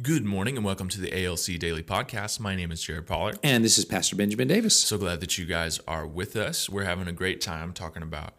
Good morning and welcome to the ALC Daily Podcast. My name is Jared Pollard. And this is Pastor Benjamin Davis. So glad that you guys are with us. We're having a great time talking about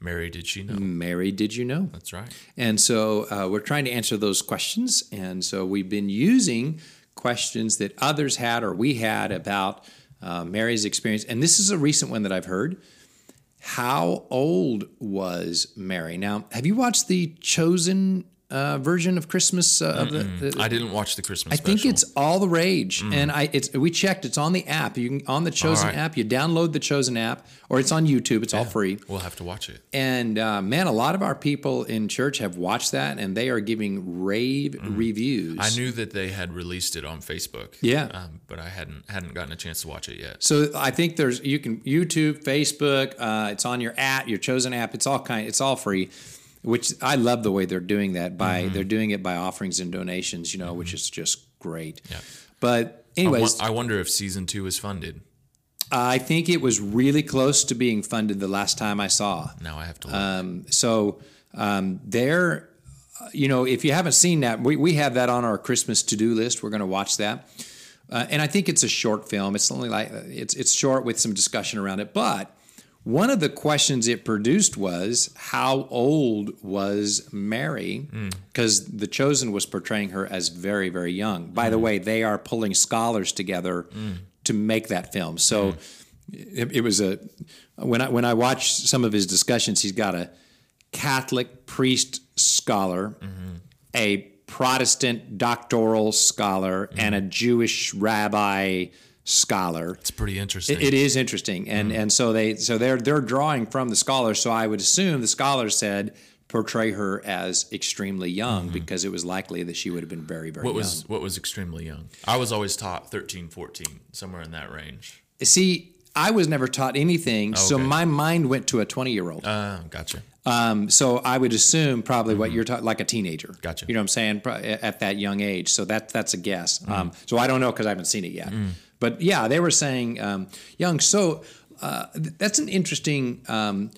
Mary, did she know? Mary, did you know? That's right. And so uh, we're trying to answer those questions. And so we've been using questions that others had or we had about uh, Mary's experience. And this is a recent one that I've heard. How old was Mary? Now, have you watched the Chosen uh, version of Christmas uh, of the, the, I didn't watch the Christmas I special. think it's all the rage, and I it's we checked. It's on the app. You can on the Chosen right. app. You download the Chosen app, or it's on YouTube. It's all free. We'll have to watch it. And uh, man, a lot of our people in church have watched that, and they are giving rave reviews. Mm. I knew that they had released it on Facebook. Yeah. Um, but I hadn't hadn't gotten a chance to watch it yet. So I think there's you can YouTube, Facebook. Uh, it's on your app, your Chosen app. It's all kind. It's all free. Which I love the way they're doing that by Mm-hmm. they're doing it by offerings and donations. You know, which is just great. Yeah. But I, anyways, I wonder if season two is funded. I think it was really close to being funded the last time I saw. Now I have to look. Um, so um, there, you know, if you haven't seen that, we, we have that on our Christmas to do list. We're going to watch that, uh, and I think it's a short film. It's only like it's it's short with some discussion around it. But one of the questions it produced was how old was Mary? Hmm. Because The Chosen was portraying her as very very young. By the hmm. way, they are pulling scholars together hmm. to make that film. So it, it was a when I when I watched some of his discussions, he's got a Catholic priest scholar, mm-hmm. a Protestant doctoral scholar, and a mm-hmm. Jewish rabbi scholar. it's pretty interesting. It, it is interesting, and mm. and so they so they're they're drawing from the scholar. So I would assume the scholar said portray her as extremely young mm-hmm. because it was likely that she would have been very very what young. was what was extremely young? I was always taught 13, 14, somewhere in that range. See, I was never taught anything, so okay. my mind went to a twenty year old. Uh, gotcha. Um, so I would assume probably what you're talking like a teenager. Mm-hmm. Gotcha. You know what I'm saying? Pro- At that young age. So that that's a guess. Mm-hmm. Um, so I don't know because I haven't seen it yet. Mm. But yeah, they were saying um, young. So uh, th- that's an interesting um,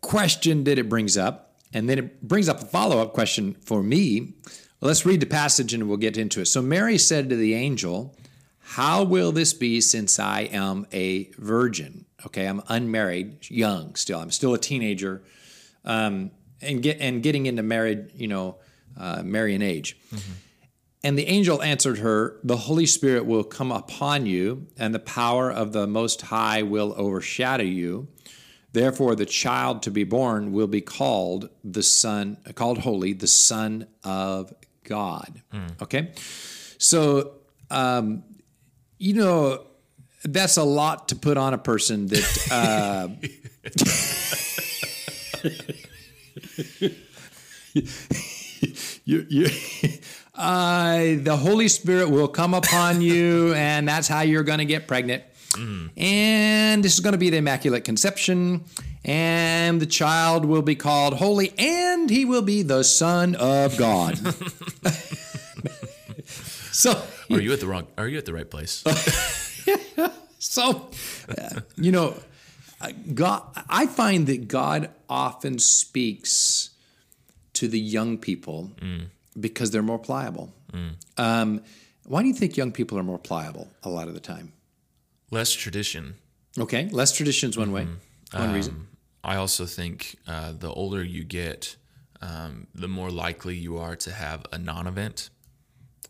question that it brings up, and then it brings up a follow up question for me. Well, let's read the passage and we'll get into it. So Mary said to the angel, "How will this be since I am a virgin?" Okay, I'm unmarried, young still. I'm still a teenager um, and get and getting into married, you know, uh, marrying age. And the angel answered her, The Holy Spirit will come upon you, and the power of the Most High will overshadow you. Therefore, the child to be born will be called the Son, called holy, the Son of God. Okay? So, um, you know, that's a lot to put on a person that. Uh, you, you, uh, the Holy Spirit will come upon you, and that's how you're going to get pregnant. And this is going to be the Immaculate Conception, and the child will be called holy, and he will be the Son of God. so, Are you at the wrong? Are you at the right place? so uh, you know, God. I find that God often speaks to the young people because they're more pliable. Um, why do you think young people are more pliable a lot of the time? Less tradition. Okay, less traditions one way, one reason. Um, I also think uh, the older you get, um, the more likely you are to have a non-event,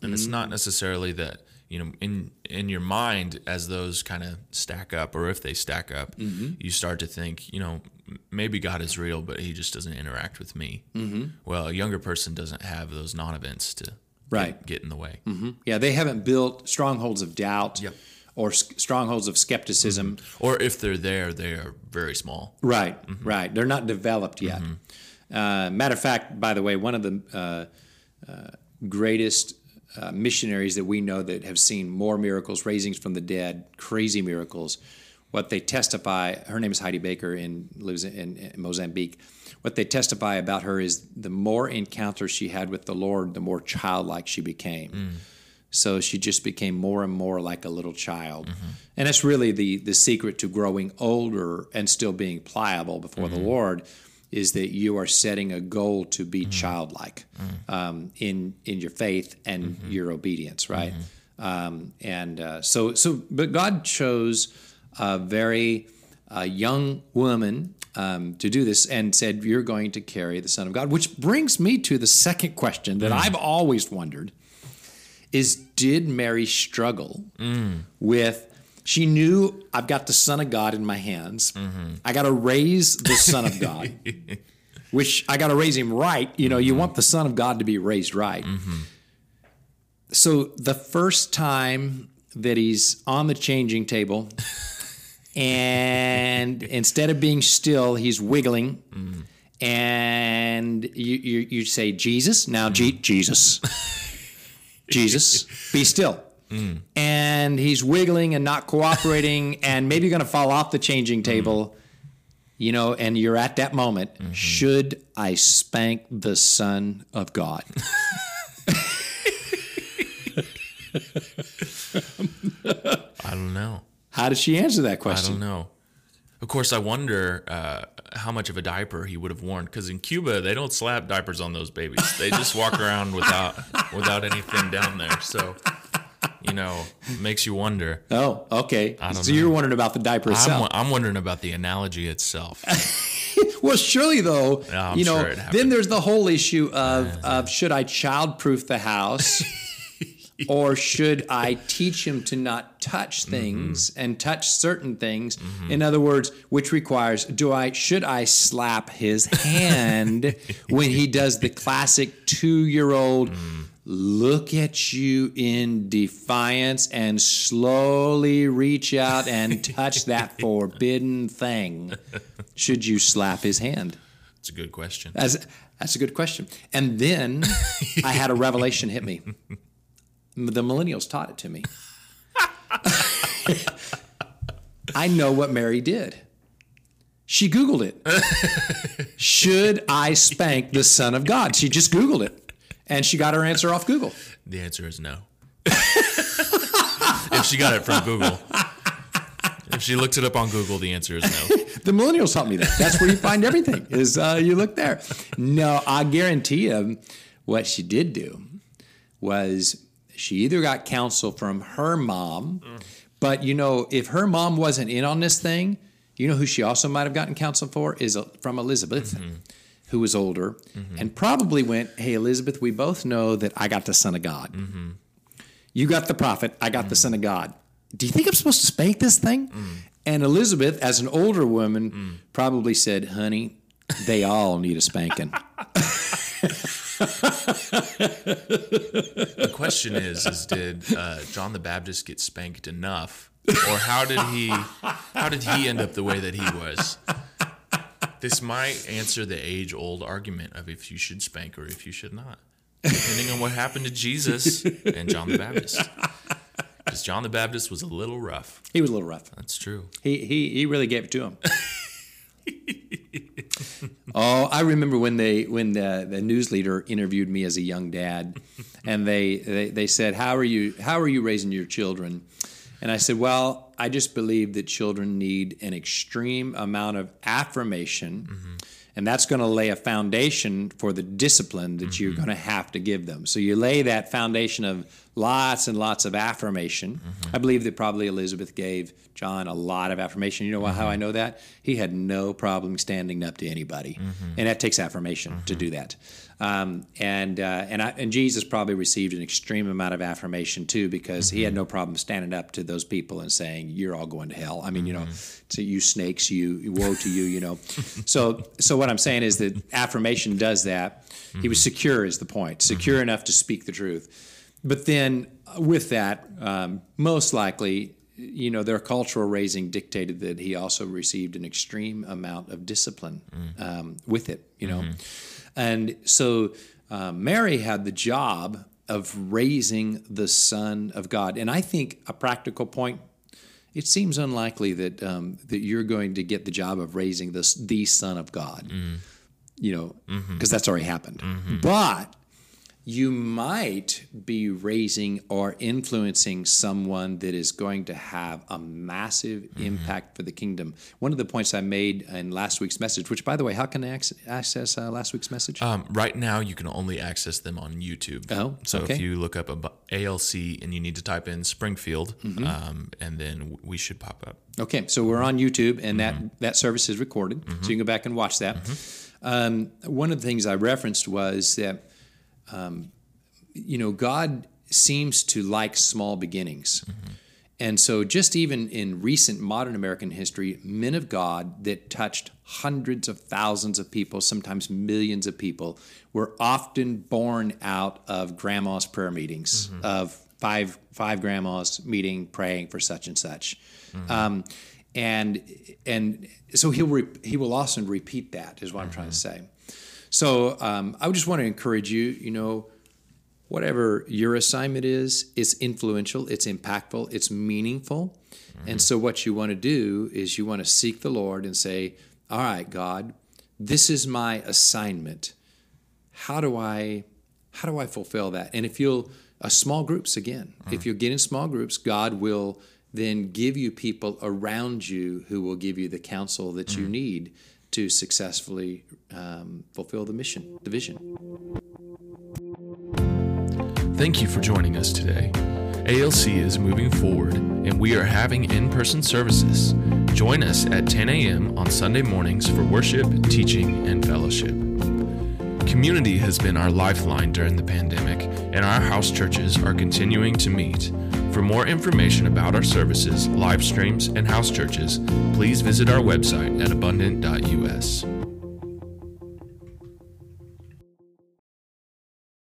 and it's not necessarily that you know in in your mind as those kind of stack up, or if they stack up, Mm-hmm. you start to think, you know, maybe God is real, but He just doesn't interact with me. Mm-hmm. Well, a younger person doesn't have those non-events to Right. get, get in the way. Yeah, they haven't built strongholds of doubt Yep. or s- strongholds of skepticism. Or if they're there, they are very small. Right, right. They're not developed yet. Uh, matter of fact, by the way, one of the uh, uh, greatest uh, missionaries that we know that have seen more miracles, raisings from the dead, crazy miracles. What they testify, her name is Heidi Baker and lives in, in Mozambique. What they testify about her is the more encounters she had with the Lord, the more childlike she became. Mm. So she just became more and more like a little child. Mm-hmm. And that's really the, the secret to growing older and still being pliable before the mm-hmm. Lord is that you are setting a goal to be childlike um, in in your faith and your obedience, right? Um, and uh, so so, but God chose a very uh, young woman um, to do this and said, "You're going to carry the Son of God," which brings me to the second question that I've always wondered: Is did Mary struggle with? She knew I've got the Son of God in my hands. Mm-hmm. I got to raise the Son of God, which I got to raise him right. You know, you mm-hmm. want the Son of God to be raised right. Mm-hmm. So the first time that he's on the changing table, and instead of being still, he's wiggling. And you, you, you say, Jesus, now Je- Jesus, Jesus, be still. Mm. And he's wiggling and not cooperating, and maybe going to fall off the changing mm. table, you know, and you're at that moment. Mm-hmm. Should I spank the Son of God? I don't know. How does she answer that question? I don't know. Of course, I wonder uh, how much of a diaper he would have worn because in Cuba they don't slap diapers on those babies. They just walk around without without anything down there. So, you know, makes you wonder. Oh, okay. so know. you're wondering about the diaper I'm, itself. I'm wondering about the analogy itself. well, surely though, I'm you know, sure then there's the whole issue of of should I childproof the house, or should I teach him to not touch Mm-hmm. things and touch certain things? In other words, which requires do I should I slap his hand when he does the classic two year old? Mm. Look at you in defiance and slowly reach out and touch that forbidden thing. Should you slap his hand? It's a good question. That's, that's a good question. And then I had a revelation hit me. The millennials taught it to me. I know what Mary did. She Googled it. Should I spank the Son of God? She just Googled it. And she got her answer off Google. The answer is no. if she got it from Google, if she looked it up on Google, the answer is no. The millennials taught me that. That's where you find everything. Is uh, you look there. No, I guarantee you, what she did do was she either got counsel from her mom, but you know, if her mom wasn't in on this thing, you know who she also might have gotten counsel for is uh, from Elizabeth. Who was older mm-hmm. and probably went, Hey, Elizabeth, we both know that I got the Son of God. Mm-hmm. You got the prophet, I got the mm. Son of God. Do you think I'm supposed to spank this thing? Mm. And Elizabeth, as an older woman, mm. probably said, Honey, they all need a spanking. The question is: Is did uh, John the Baptist get spanked enough, or how did he? How did he end up the way that he was? This might answer the age-old argument of if you should spank or if you should not, depending on what happened to Jesus and John the Baptist. Because John the Baptist was a little rough. He was a little rough. That's true. He, he, he really gave it to him. oh, I remember when they when the, the news leader interviewed me as a young dad, and they, they they said, "How are you? How are you raising your children?" And I said, "Well, I just believe that children need an extreme amount of affirmation." Mm-hmm. And that's going to lay a foundation for the discipline that you're mm-hmm. going to have to give them. So you lay that foundation of lots and lots of affirmation. Mm-hmm. I believe that probably Elizabeth gave John a lot of affirmation. You know how mm-hmm. I know that? He had no problem standing up to anybody, mm-hmm. and that takes affirmation to do that. Um, and uh, and I, and Jesus probably received an extreme amount of affirmation too because he had no problem standing up to those people and saying, "You're all going to hell." I mean, you know, to you snakes, you woe to you, you know. so so what I'm saying is that affirmation does that. He was secure, is the point, secure enough to speak the truth. But then with that, um, most likely, you know, their cultural raising dictated that he also received an extreme amount of discipline um, with it, you know. And so uh, Mary had the job of raising the Son of God. And I think a practical point. It seems unlikely that um, that you're going to get the job of raising this the Son of God, you know, because that's already happened. But you might be raising or influencing someone that is going to have a massive Mm-hmm. impact for the kingdom. One of the points I made in last week's message, which, by the way, how can I ac- access uh, last week's message? Um, right now, you can only access them on YouTube. Oh, so okay. if you look up ALC and you need to type in Springfield, Mm-hmm. um, and then we should pop up. Okay, so we're on YouTube, and Mm-hmm. that that service is recorded, so you can go back and watch that. Um, one of the things I referenced was that, um, you know, God seems to like small beginnings, and so just even in recent modern American history, men of God that touched hundreds of thousands of people, sometimes millions of people, were often born out of grandma's prayer meetings of five five grandmas meeting praying for such and such. Um, and and so he'll re- he will often repeat that is what I'm trying to say. So um, I would just want to encourage you. You know, whatever your assignment is, it's influential, it's impactful, it's meaningful. And so what you want to do is you want to seek the Lord and say, "All right, God, this is my assignment. How do I how do I fulfill that?" And if you'll uh, small groups again, if you get in small groups, God will then give you people around you who will give you the counsel that you need to successfully um, fulfill the mission, the vision. Thank you for joining us today. ALC is moving forward, and we are having in person services. Join us at 10 a.m. on Sunday mornings for worship, teaching, and fellowship. Community has been our lifeline during the pandemic, and our house churches are continuing to meet. For more information about our services, live streams, and house churches, please visit our website at abundant.us.